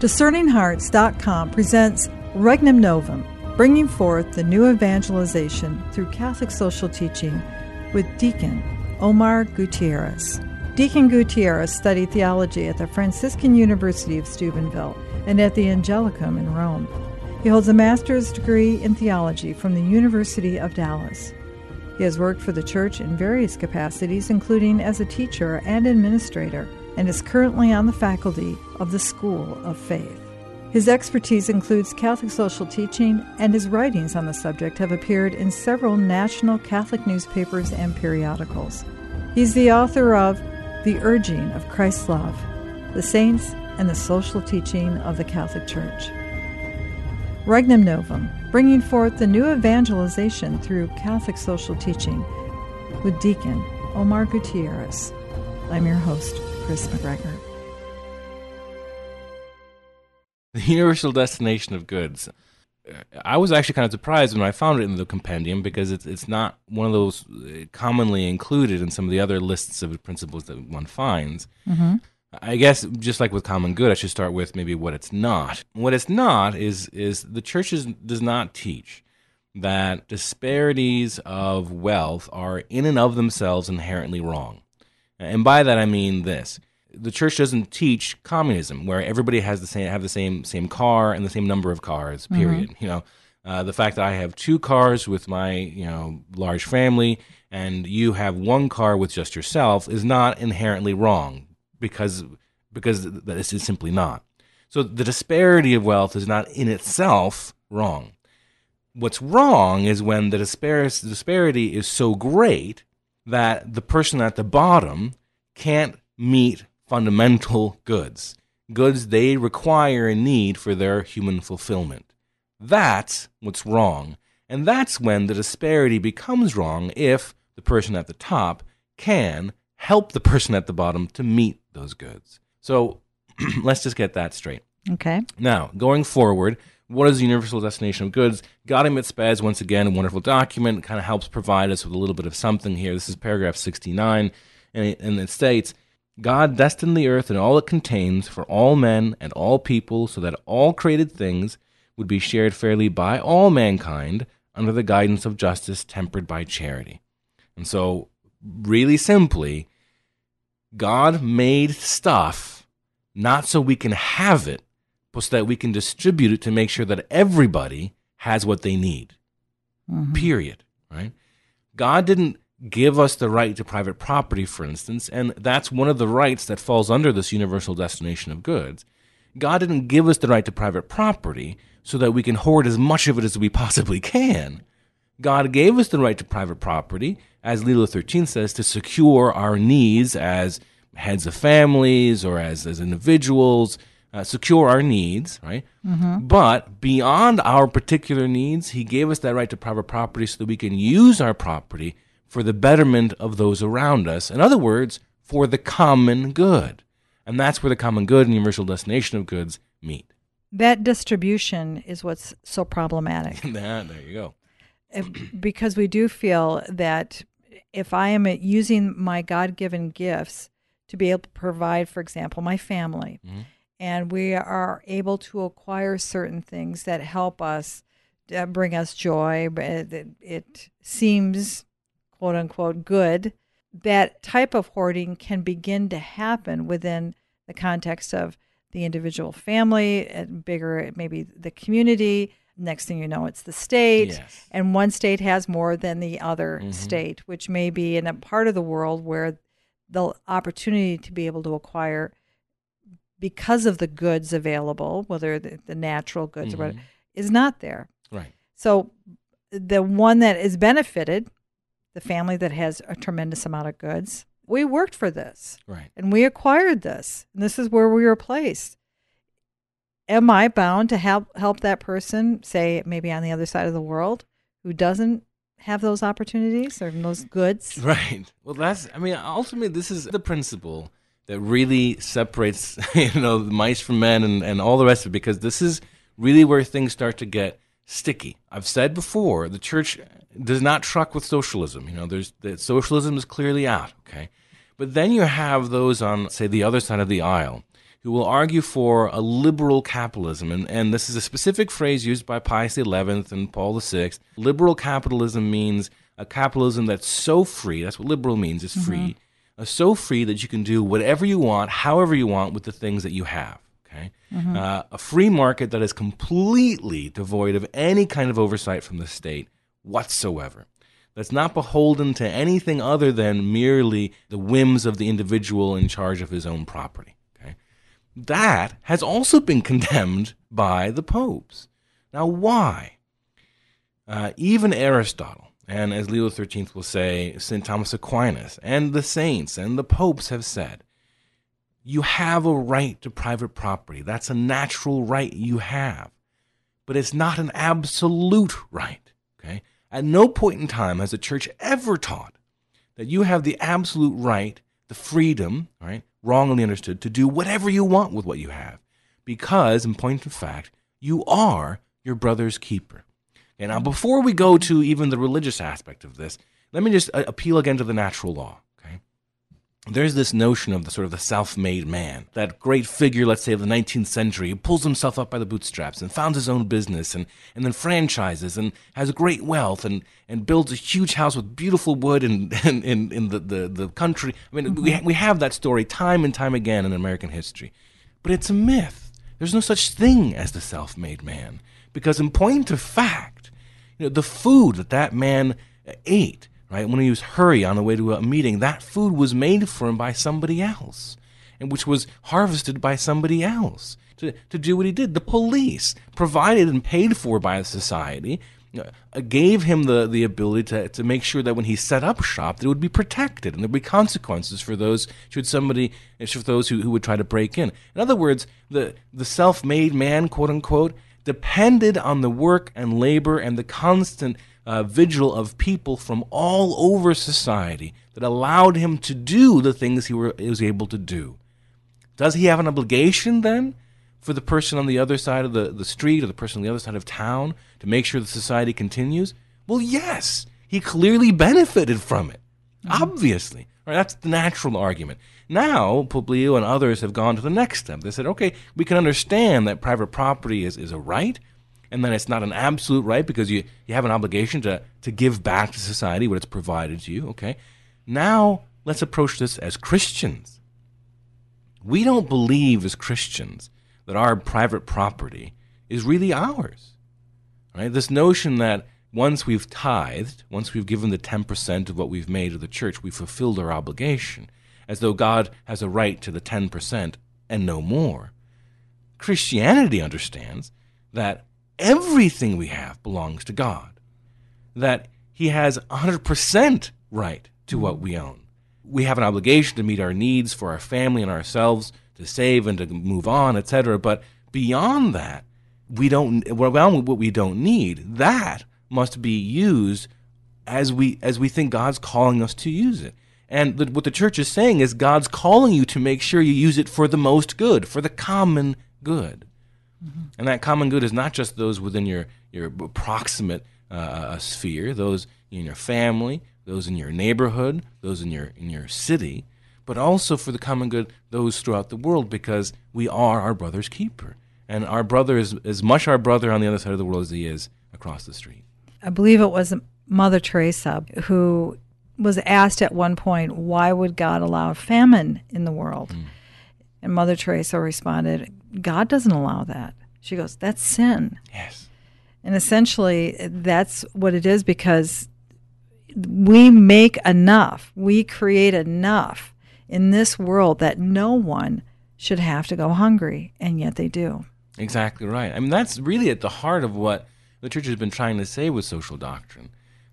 DiscerningHearts.com presents Regnum Novum, bringing forth the new evangelization through Catholic social teaching with Deacon Omar Gutierrez. Deacon Gutierrez studied theology at the Franciscan University of Steubenville and at the Angelicum in Rome. He holds a master's degree in theology from the University of Dallas. He has worked for the church in various capacities, including as a teacher and administrator and is currently on the faculty of the School of Faith. His expertise includes Catholic social teaching, and his writings on the subject have appeared in several national Catholic newspapers and periodicals. He's the author of The Urging of Christ's Love, The Saints, and the Social Teaching of the Catholic Church. Regnum Novum, bringing forth the new evangelization through Catholic social teaching with Deacon Omar Gutierrez. I'm your host, Kris McGregor. The Universal Destination of Goods. I was actually kind of surprised when I found it in the compendium because it's it's not one of those uh, commonly included in some of the other lists of principles that one finds. Mm-hmm. I guess just like with common good, I should start with maybe what it's not. What it's not is is the church is, does not teach that disparities of wealth are in and of themselves inherently wrong. And by that I mean this. The church doesn't teach communism where everybody has the same have the same same car and the same number of cars, mm-hmm. period. Mm-hmm. You know, uh, the fact that I have two cars with my, you know, large family and you have one car with just yourself is not inherently wrong because because this is simply not. So the disparity of wealth is not in itself wrong. What's wrong is when the disparity is so great that the person at the bottom can't meet fundamental goods, goods they require and need for their human fulfillment. That's what's wrong. And that's when the disparity becomes wrong if the person at the top can help the person at the bottom to meet those goods. So let's just get that straight. Okay. Now, going forward, what is the universal destination of goods? Gaudium et Spes, once again, a wonderful document, kind of helps provide us with a little bit of something here. This is paragraph 69, and it, and it states God destined the earth and all it contains for all men and all people, so that all created things would be shared fairly by all mankind under the guidance of justice tempered by charity. And so, really simply, God made stuff not so we can have it, but so that we can distribute it to make sure that everybody has what they need. Mm-hmm. Period. Right? God didn't give us the right to private property, for instance, and that's one of the rights that falls under this universal destination of goods. God didn't give us the right to private property so that we can hoard as much of it as we possibly can. God gave us the right to private property, as Leo XIII says, to secure our needs as heads of families or as, as individuals, uh, secure our needs, right? Mm-hmm. But beyond our particular needs, He gave us that right to private property so that we can use our property for the betterment of those around us. In other words, for the common good. And that's where the common good and universal destination of goods meet. That distribution is what's so problematic. that, there you go. because we do feel that if I am using my God given gifts to be able to provide, for example, my family, mm-hmm. and we are able to acquire certain things that help us uh, bring us joy, it, it seems quote unquote good, that type of hoarding can begin to happen within the context of the individual family, and bigger, maybe the community. Next thing you know, it's the state, yes. and one state has more than the other mm-hmm. state, which may be in a part of the world where the opportunity to be able to acquire because of the goods available, whether the, the natural goods mm-hmm. or whatever, is not there. Right. So the one that is benefited the family that has a tremendous amount of goods. We worked for this. Right. And we acquired this. And this is where we were placed. Am I bound to help help that person, say maybe on the other side of the world, who doesn't have those opportunities or those goods? Right. Well, that's I mean, ultimately this is the principle that really separates, you know, the mice from men and, and all the rest of it because this is really where things start to get sticky. I've said before, the church does not truck with socialism. You know, there's that socialism is clearly out. Okay, but then you have those on, say, the other side of the aisle who will argue for a liberal capitalism. And, and this is a specific phrase used by Pius XI and Paul VI. Liberal capitalism means a capitalism that's so free, that's what liberal means, is free, uh, so free that you can do whatever you want, however you want, with the things that you have. Okay? Uh, a free market that is completely devoid of any kind of oversight from the state whatsoever. That's not beholden to anything other than merely the whims of the individual in charge of his own property. Okay? That has also been condemned by the popes. Now, why? Uh, even Aristotle, and as Leo XIII will say, St. Thomas Aquinas, and the saints and the popes have said, you have a right to private property. That's a natural right you have. But it's not an absolute right. Okay? At no point in time has the church ever taught that you have the absolute right, the freedom, right, wrongly understood, to do whatever you want with what you have. Because, in point of fact, you are your brother's keeper. Okay, now, before we go to even the religious aspect of this, let me just appeal again to the natural law. There's this notion of the sort of the self-made man, that great figure, let's say, of the 19th century, who pulls himself up by the bootstraps and founds his own business and, and then franchises and has great wealth and, and builds a huge house with beautiful wood in, in, in, in the, the, the country. I mean, we, mm-hmm. we have that story time and time again in American history. But it's a myth. There's no such thing as the self-made man. Because in point of fact, you know, the food that that man ate right? When he was hurry on the way to a meeting, that food was made for him by somebody else, and which was harvested by somebody else to, to do what he did. The police, provided and paid for by the society, uh, gave him the, the ability to, to make sure that when he set up shop, that it would be protected and there'd be consequences for those should somebody for those who, who would try to break in. In other words, the, the self made man, quote unquote, depended on the work and labor and the constant uh, vigil of people from all over society that allowed him to do the things he, were, he was able to do. Does he have an obligation then for the person on the other side of the, the street or the person on the other side of town to make sure the society continues? Well, yes. He clearly benefited from it. Mm-hmm. Obviously. Right, that's the natural argument. Now, Publio and others have gone to the next step. They said, okay, we can understand that private property is, is a right, and then it's not an absolute right because you, you have an obligation to, to give back to society what it's provided to you. Okay. Now let's approach this as Christians. We don't believe as Christians that our private property is really ours. Right? This notion that once we've tithed, once we've given the 10% of what we've made to the church, we've fulfilled our obligation, as though God has a right to the 10% and no more. Christianity understands that everything we have belongs to God, that He has 100% right to what we own. We have an obligation to meet our needs for our family and ourselves, to save and to move on, etc. But beyond that, we don't. Well, what we don't need that must be used as we as we think God's calling us to use it. And the, what the church is saying is God's calling you to make sure you use it for the most good, for the common good. Mm-hmm. And that common good is not just those within your, your proximate uh, uh, sphere, those in your family, those in your neighborhood, those in your, in your city, but also for the common good, those throughout the world, because we are our brother's keeper. And our brother is as much our brother on the other side of the world as he is across the street. I believe it was Mother Teresa who was asked at one point, why would God allow famine in the world? Mm. And Mother Teresa responded, God doesn't allow that. She goes, That's sin. Yes. And essentially, that's what it is because we make enough, we create enough in this world that no one should have to go hungry, and yet they do. Exactly right. I mean, that's really at the heart of what the church has been trying to say with social doctrine.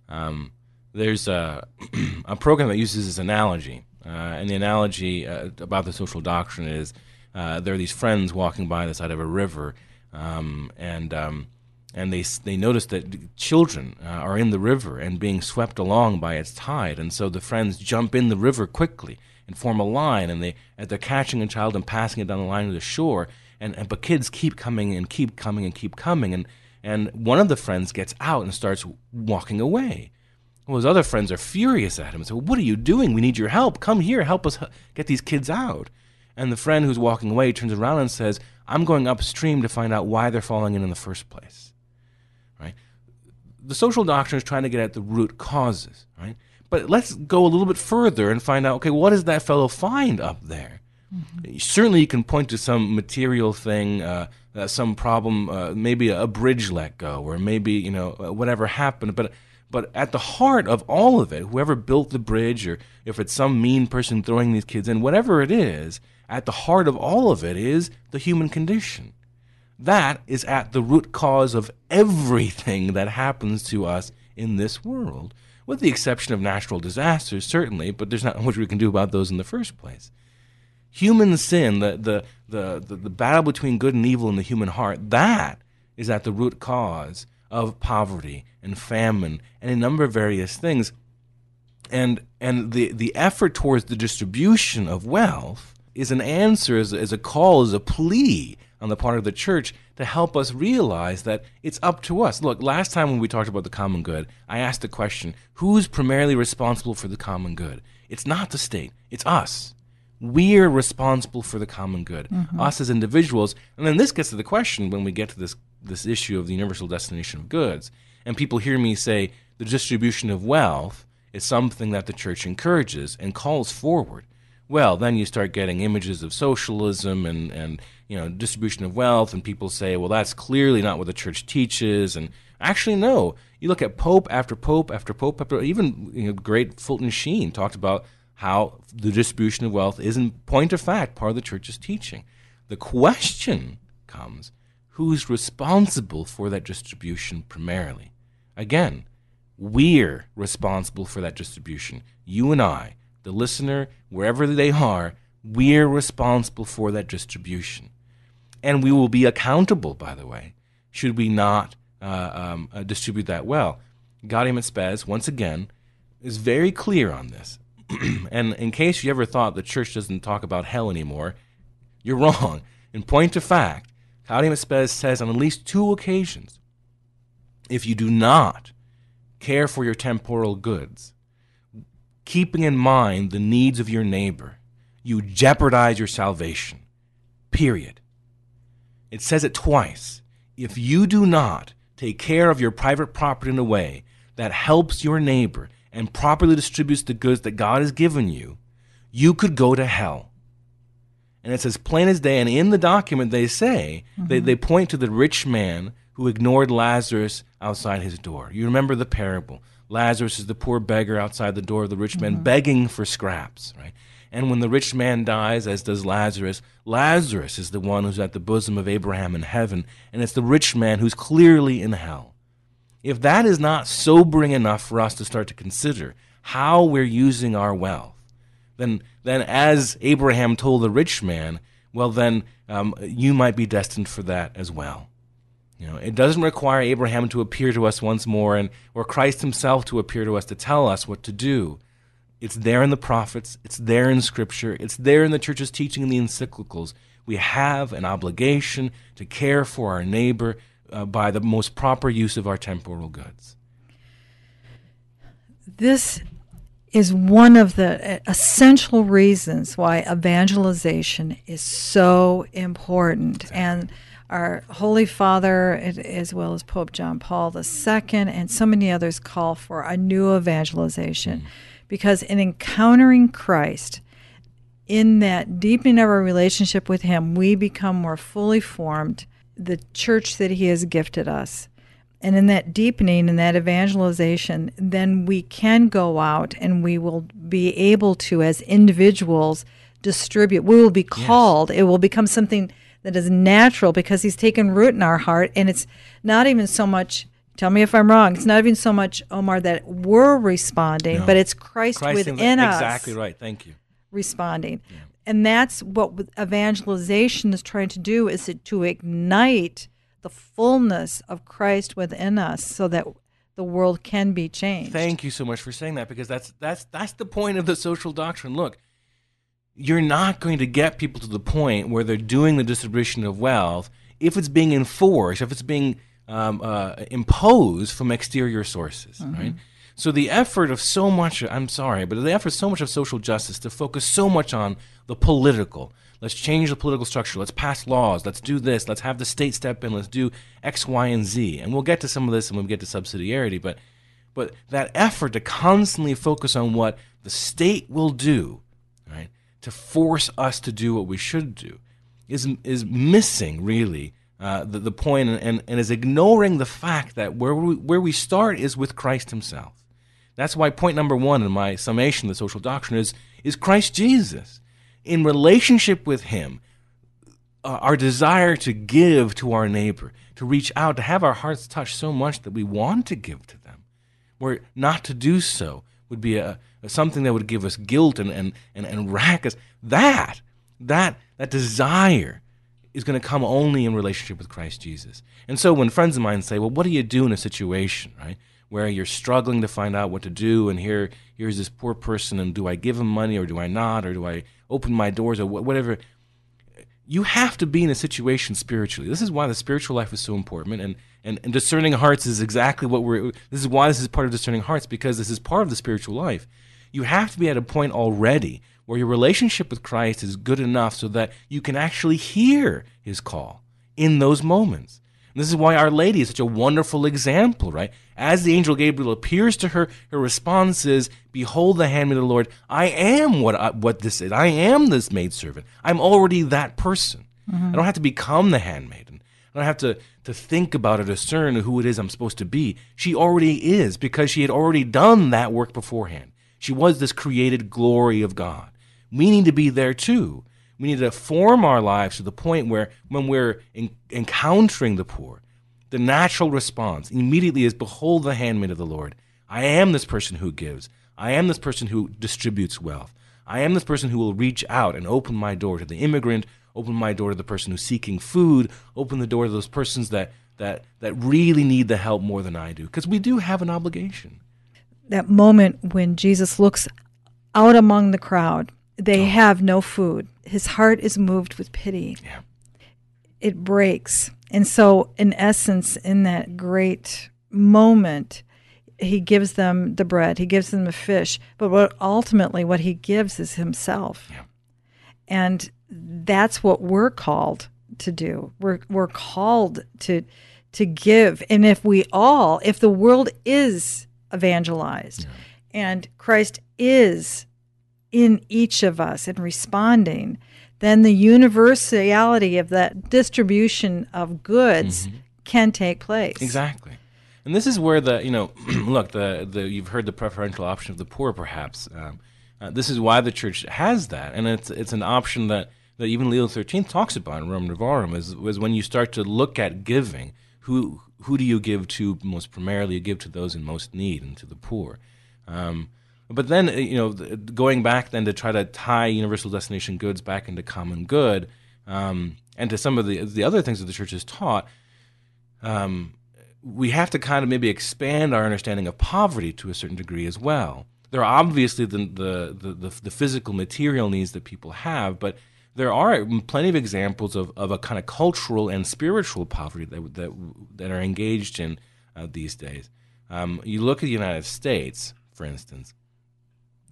Um, there's a, a program that uses this analogy, and the analogy uh, about the social doctrine is uh, there are these friends walking by the side of a river, um, and um, and they they notice that children uh, are in the river and being swept along by its tide, and so the friends jump in the river quickly and form a line, and they they're catching a child and passing it down the line to the shore, and, and but kids keep coming and keep coming and keep coming, and and one of the friends gets out and starts walking away. Well, his other friends are furious at him and say, "What are you doing? We need your help. Come here, help us get these kids out." and the friend who's walking away turns around and says, I'm going upstream to find out why they're falling in in the first place. Right? The social doctrine is trying to get at the root causes, right? But let's go a little bit further and find out, okay, what does that fellow find up there? Mm-hmm. Certainly, you can point to some material thing, uh, uh, some problem, uh, maybe a, bridge let go, or maybe you know uh, whatever happened. But but at the heart of all of it, whoever built the bridge, or if it's some mean person throwing these kids in, whatever it is, at the heart of all of it is the human condition. That is at the root cause of everything that happens to us in this world, with the exception of natural disasters, certainly, but there's not much we can do about those in the first place human sin, the, the, the, the, battle between good and evil in the human heart, that is at the root cause of poverty and famine and a number of various things. And, and the, the effort towards the distribution of wealth is an answer, is, is a call, is a plea on the part of the church to help us realize that it's up to us. Look, last time when we talked about the common good, I asked the question who's primarily responsible for the common good? It's not the state, it's us we're responsible for the common good, mm-hmm. us as individuals. And then this gets to the question when we get to this this issue of the universal destination of goods, and people hear me say the distribution of wealth is something that the church encourages and calls forward. Well, then you start getting images of socialism and, and you know distribution of wealth, and people say, well, that's clearly not what the church teaches. And actually, no. You look at pope after pope after pope after even you know, great Fulton Sheen talked about how the distribution of wealth is, in point of fact, part of the church's teaching. The question comes who's responsible for that distribution primarily? Again, we're responsible for that distribution. You and I, the listener, wherever they are, we're responsible for that distribution. And we will be accountable, by the way, should we not uh, um, uh, distribute that well. Gaudium et Spes, once again, is very clear on this. and in case you ever thought the church doesn't talk about hell anymore, you're wrong. In point of fact, Gaudium et Spes says on at least two occasions if you do not care for your temporal goods, keeping in mind the needs of your neighbor, you jeopardize your salvation. Period. It says it twice. If you do not take care of your private property in a way that helps your neighbor, and properly distributes the goods that God has given you, you could go to hell. And it's as plain as day. And in the document, they say, mm-hmm. they, they point to the rich man who ignored Lazarus outside his door. You remember the parable. Lazarus is the poor beggar outside the door of the rich man, mm-hmm. begging for scraps, right? And when the rich man dies, as does Lazarus, Lazarus is the one who's at the bosom of Abraham in heaven, and it's the rich man who's clearly in hell. If that is not sobering enough for us to start to consider how we're using our wealth, then, then as Abraham told the rich man, well, then um, you might be destined for that as well. You know, it doesn't require Abraham to appear to us once more, and or Christ Himself to appear to us to tell us what to do. It's there in the prophets. It's there in Scripture. It's there in the church's teaching in the encyclicals. We have an obligation to care for our neighbor, uh, by the most proper use of our temporal goods. This is one of the uh, essential reasons why evangelization is so important. Exactly. And our Holy Father, as well as Pope John Paul II, and so many others call for a new evangelization. Mm. Because in encountering Christ, in that deepening of our relationship with Him, we become more fully formed the church that He has gifted us. And in that deepening and that evangelization, then we can go out and we will be able to, as individuals, distribute. We will be called. Yes. It will become something that is natural because He's taken root in our heart. And it's not even so much, tell me if I'm wrong, it's not even so much, Omar, that we're responding, no. but it's Christ, Christ within us. Exactly right. Thank you. Responding. Yeah and that's what evangelization is trying to do is to ignite the fullness of Christ within us so that the world can be changed. Thank you so much for saying that because that's that's that's the point of the social doctrine. Look, you're not going to get people to the point where they're doing the distribution of wealth if it's being enforced, if it's being um, uh, imposed from exterior sources, mm-hmm. right? So the effort of so much, I'm sorry, but the effort so much of social justice to focus so much on the political, let's change the political structure, let's pass laws, let's do this, let's have the state step in, let's do X, Y, and Z. And we'll get to some of this when we get to subsidiarity, but but that effort to constantly focus on what the state will do, right, to force us to do what we should do, is is missing really uh, the, the point and, and, and is ignoring the fact that where we, where we start is with Christ Himself. That's why point number one in my summation of the social doctrine is, is Christ Jesus. In relationship with Him, uh, our desire to give to our neighbor, to reach out, to have our hearts touched so much that we want to give to them, where not to do so would be a, a something that would give us guilt and, and, and, and rack us. That, that, that desire is going to come only in relationship with Christ Jesus. And so when friends of mine say, well, what do you do in a situation, right? Where you're struggling to find out what to do, and here, here's this poor person, and do I give him money or do I not, or do I open my doors or whatever? You have to be in a situation spiritually. This is why the spiritual life is so important, and, and, and discerning hearts is exactly what we're. This is why this is part of discerning hearts because this is part of the spiritual life. You have to be at a point already where your relationship with Christ is good enough so that you can actually hear his call in those moments. And this is why Our Lady is such a wonderful example, right? As the angel Gabriel appears to her, her response is, Behold the handmaid of the Lord. I am what, I, what this is. I am this maidservant. I'm already that person. Mm-hmm. I don't have to become the handmaiden. I don't have to, to think about or discern who it is I'm supposed to be. She already is because she had already done that work beforehand. She was this created glory of God we need to be there too. We need to form our lives to the point where when we're in, encountering the poor, the natural response immediately is Behold the handmaid of the Lord. I am this person who gives. I am this person who distributes wealth. I am this person who will reach out and open my door to the immigrant, open my door to the person who's seeking food, open the door to those persons that, that, that really need the help more than I do. Because we do have an obligation. That moment when Jesus looks out among the crowd they oh. have no food. His heart is moved with pity. Yeah. It breaks. And so, in essence, in that great moment, he gives them the bread, he gives them the fish, but what ultimately what he gives is himself. Yeah. And that's what we're called to do. We're we're called to to give. And if we all, if the world is evangelized yeah. and Christ is in each of us and responding, then the universality of that distribution of goods mm-hmm. can take place. Exactly. And this is where the, you know, look, the, the you've heard the preferential option of the poor, perhaps. Um, uh, this is why the church has that. And it's, it's an option that, that even Leo XIII talks about in Rerum Novarum, is, is when you start to look at giving, who, who do you give to most primarily? You give to those in most need and to the poor. Um, but then, uh, you know, going back then to try to tie universal destination goods back into common good, um, and to some of the the other things that the church has taught, um, we have to kind of maybe expand our understanding of poverty to a certain degree as well. There are obviously the the the, the, the physical material needs that people have, but there are plenty of examples of, of a kind of cultural and spiritual poverty that that that are engaged in uh, these days. Um, you look at the United States, for instance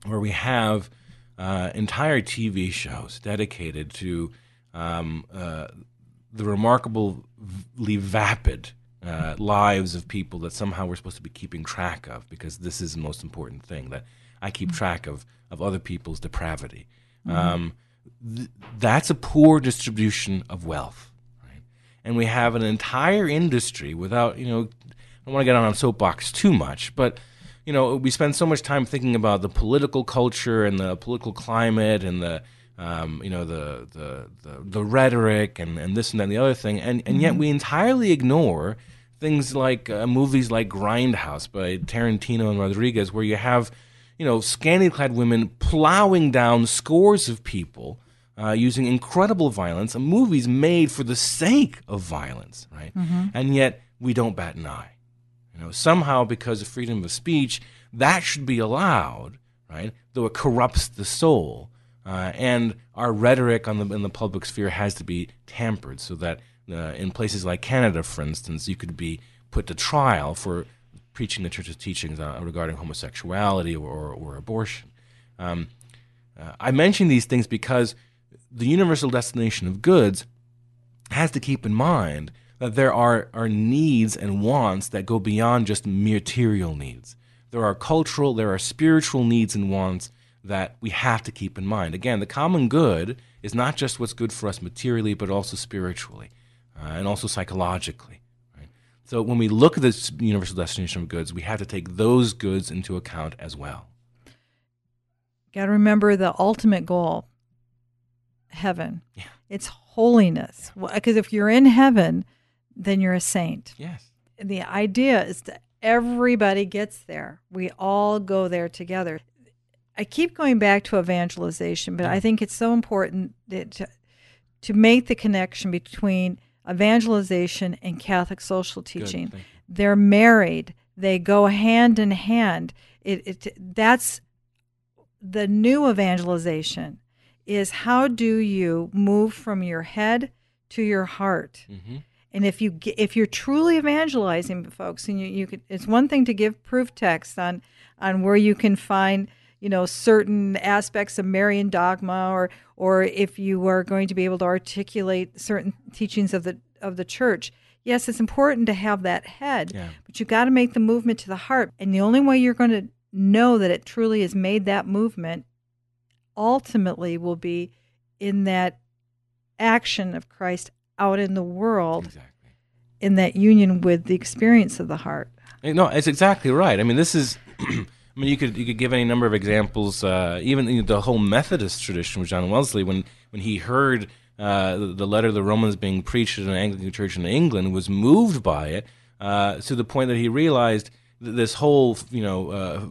where we have uh, entire TV shows dedicated to um, uh, the remarkably vapid uh, lives of people that somehow we're supposed to be keeping track of because this is the most important thing that I keep mm-hmm. track of of other people's depravity. Mm-hmm. Um, th- that's a poor distribution of wealth, right? And we have an entire industry without you know I don't want to get on a soapbox too much, but you know, we spend so much time thinking about the political culture and the political climate and the, um, you know, the, the, the, the, rhetoric and, and this and that and the other thing. And, and yet mm-hmm. we entirely ignore things like uh, movies like Grindhouse by Tarantino and Rodriguez, where you have, you know, scantily clad women plowing down scores of people. Uh, using incredible violence, movies made for the sake of violence, right? Mm-hmm. And yet we don't bat an eye. You know, somehow because of freedom of speech, that should be allowed, right? Though it corrupts the soul. Uh, and our rhetoric on the in the public sphere has to be tampered so that uh, in places like Canada, for instance, you could be put to trial for preaching the church's teachings uh, regarding homosexuality or, or, or abortion. Um, uh, I mention these things because the universal destination of goods has to keep in mind that there are, are needs and wants that go beyond just material needs. There are cultural, there are spiritual needs and wants that we have to keep in mind. Again, the common good is not just what's good for us materially, but also spiritually uh, and also psychologically. Right? So when we look at this universal destination of goods, we have to take those goods into account as well. Got to remember the ultimate goal heaven. Yeah. It's holiness. Because if you're in heaven, then you're a saint. Yes. The idea is that everybody gets there. We all go there together. I keep going back to evangelization, but I think it's so important to, to make the connection between evangelization and Catholic social teaching. They're married. They go hand in hand. It, it that's the new evangelization is how do you move from your head to your heart? Mm-hmm. And if you if you're truly evangelizing folks, and you, you could, it's one thing to give proof text on on where you can find you know certain aspects of Marian dogma, or or if you are going to be able to articulate certain teachings of the of the church. Yes, it's important to have that head, yeah. but you've got to make the movement to the heart. And the only way you're going to know that it truly has made that movement ultimately will be in that action of Christ out in the world Exactly. in that union with the experience of the heart. No, it's exactly right. I mean, this is. I mean, you could you could give any number of examples. Uh, even you know, the whole Methodist tradition with John Wesley, when when he heard uh, the, the, letter of the Romans being preached in an Anglican church in England, was moved by it uh, to the point that he realized this whole you know uh,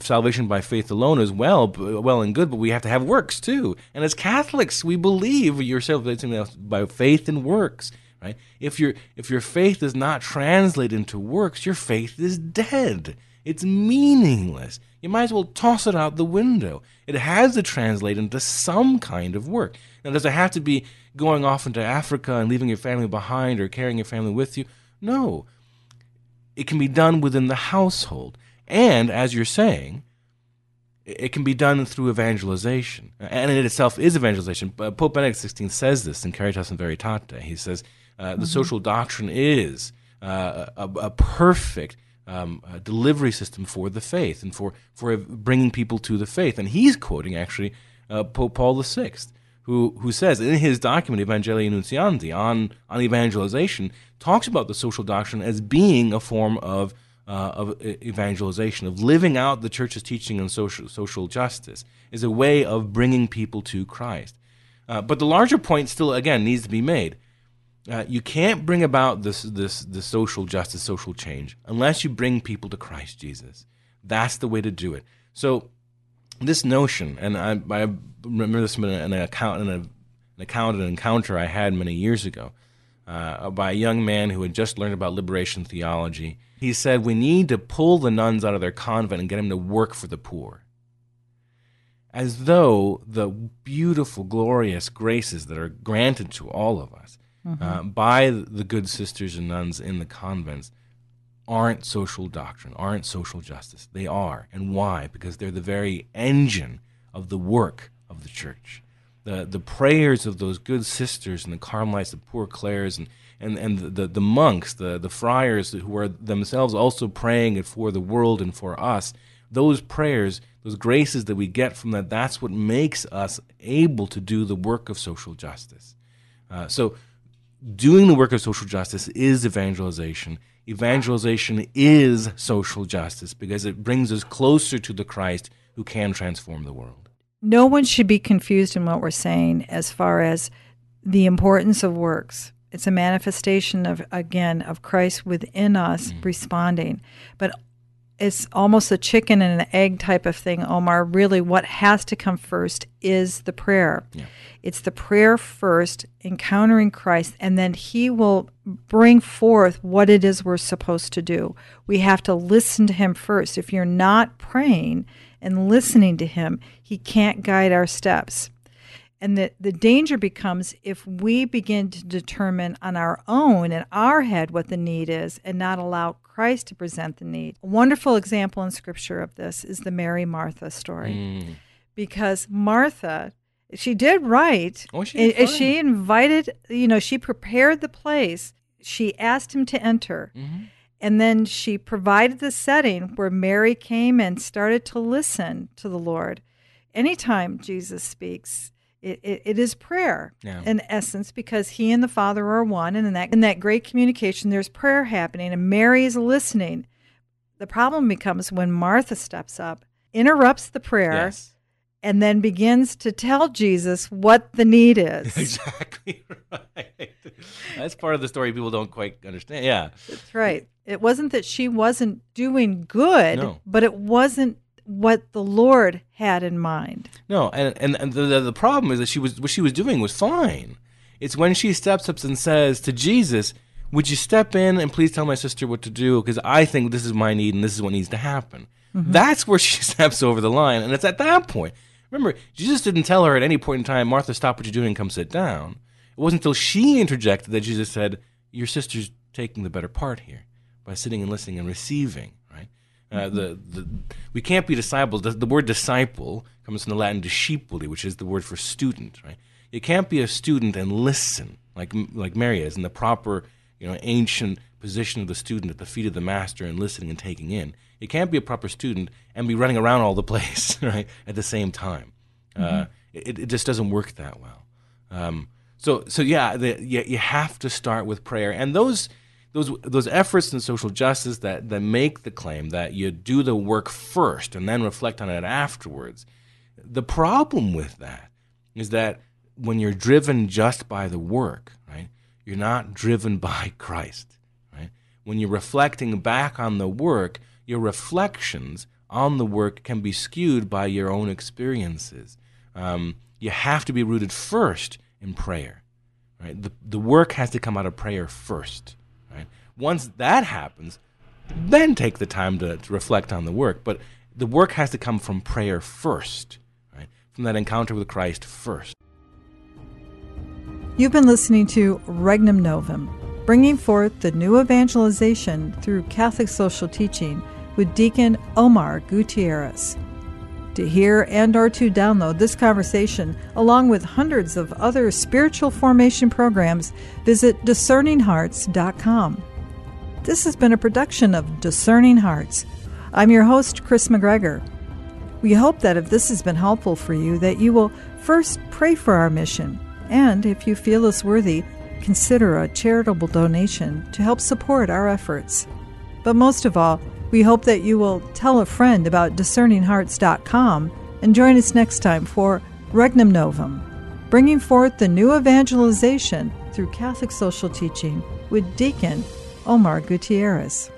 salvation by faith alone is well well and good but we have to have works too. And as catholics we believe you're salvation by faith and works right? If your if your faith does not translate into works your faith is dead. It's meaningless. You might as well toss it out the window. It has to translate into some kind of work. Now does it have to be going off into africa and leaving your family behind or carrying your family with you? No it can be done within the household. And as you're saying, it can be done through evangelization. And it itself is evangelization. Pope Benedict XVI says this in Caritas in Veritate. He says uh, the mm-hmm. social doctrine is uh, a, a, perfect um, a delivery system for the faith and for, for bringing people to the faith. And he's quoting actually uh, Pope Paul VI who, who says in his document Evangelii Nuntiandi on, on evangelization, talks about the social doctrine as being a form of, uh, of evangelization, of living out the church's teaching on social, social justice, is a way of bringing people to Christ. Uh, but the larger point still, again, needs to be made. Uh, you can't bring about this, this, this social justice, social change, unless you bring people to Christ Jesus. That's the way to do it. So this notion, and I, I remember this from an, account, an, an account, an encounter I had many years ago uh, by a young man who had just learned about liberation theology. He said, We need to pull the nuns out of their convent and get them to work for the poor. As though the beautiful, glorious graces that are granted to all of us mm-hmm. uh, by the good sisters and nuns in the convents aren't social doctrine, aren't social justice. They are. And why? Because they're the very engine of the work of the church. The, the prayers of those good sisters and the Carmelites, the poor Clares, and, and, and the, the, the monks, the, the friars who are themselves also praying for the world and for us, those prayers, those graces that we get from that, that's what makes us able to do the work of social justice. Uh, so, doing the work of social justice is evangelization evangelization is social justice because it brings us closer to the Christ who can transform the world. No one should be confused in what we're saying as far as the importance of works. It's a manifestation of, again, of Christ within us mm. responding. But it's almost a chicken and an egg type of thing, Omar. Really, what has to come first is the prayer. Yeah. It's the prayer first, encountering Christ, and then He will bring forth what it is we're supposed to do. We have to listen to Him first. If you're not praying and listening to Him, He can't guide our steps. And the, the danger becomes if we begin to determine on our own in our head what the need is and not allow Christ to present the need. A wonderful example in Scripture of this is the Mary Martha story. Mm. Because Martha She did right. Oh, she did she invited, you know, she prepared the place. She asked him to enter. Mm-hmm. And then she provided the setting where Mary came and started to listen to the Lord. Anytime Jesus speaks, it, it, it is prayer Yeah. in essence because he and the Father are one. And in that, in that great communication, there's prayer happening, and Mary is listening. The problem becomes when Martha steps up, interrupts the prayer, Yes. and then begins to tell Jesus what the need is. Exactly right. That's part of the story people don't quite understand. Yeah. That's right. It wasn't that she wasn't doing good, No. but it wasn't what the Lord had in mind. No, and and, and the, the the problem is that she was what she was doing was fine. It's when she steps up and says to Jesus, "Would you step in and please tell my sister what to do? Because I think this is my need and this is what needs to happen." Mm-hmm. That's where she steps over the line, and it's at that point. Remember, Jesus didn't tell her at any point in time, "Martha, stop what you're doing and come sit down." It wasn't until she interjected that Jesus said, "Your sister's taking the better part here by sitting and listening and receiving." Uh, the, the we can't be disciples. The, the word disciple comes from the Latin discipuli, which is the word for student. Right? You can't be a student and listen like like Mary is in the proper you know ancient position of the student at the feet of the master and listening and taking in. You can't be a proper student and be running around all the place right at the same time. Uh, it, it just doesn't work that well. Um, so so yeah, the, you, you have to start with prayer, and those those those efforts in social justice that that make the claim that you do the work first and then reflect on it afterwards. The problem with that is that when you're driven just by the work, right, you're not driven by Christ, right. When you're reflecting back on the work, your reflections on the work can be skewed by your own experiences. Um, you have to be rooted first in prayer right? The, the work has to come out of prayer first? Once that happens, then take the time to, to reflect on the work. But the work has to come from prayer first, right? From that encounter with Christ first. You've been listening to Regnum Novum, bringing forth the new evangelization through Catholic social teaching with Deacon Omar Gutierrez. To hear and or to download this conversation along with hundreds of other spiritual formation programs, visit discerninghearts.com. This has been a production of Discerning Hearts. I'm your host Kris McGregor. We hope that if this has been helpful for you that you will first pray for our mission and if you feel us worthy, consider a charitable donation to help support our efforts. But most of all, we hope that you will tell a friend about discerninghearts.com and join us next time for Regnum Novum, bringing forth the new evangelization through Catholic social teaching with Deacon Omar Gutierrez.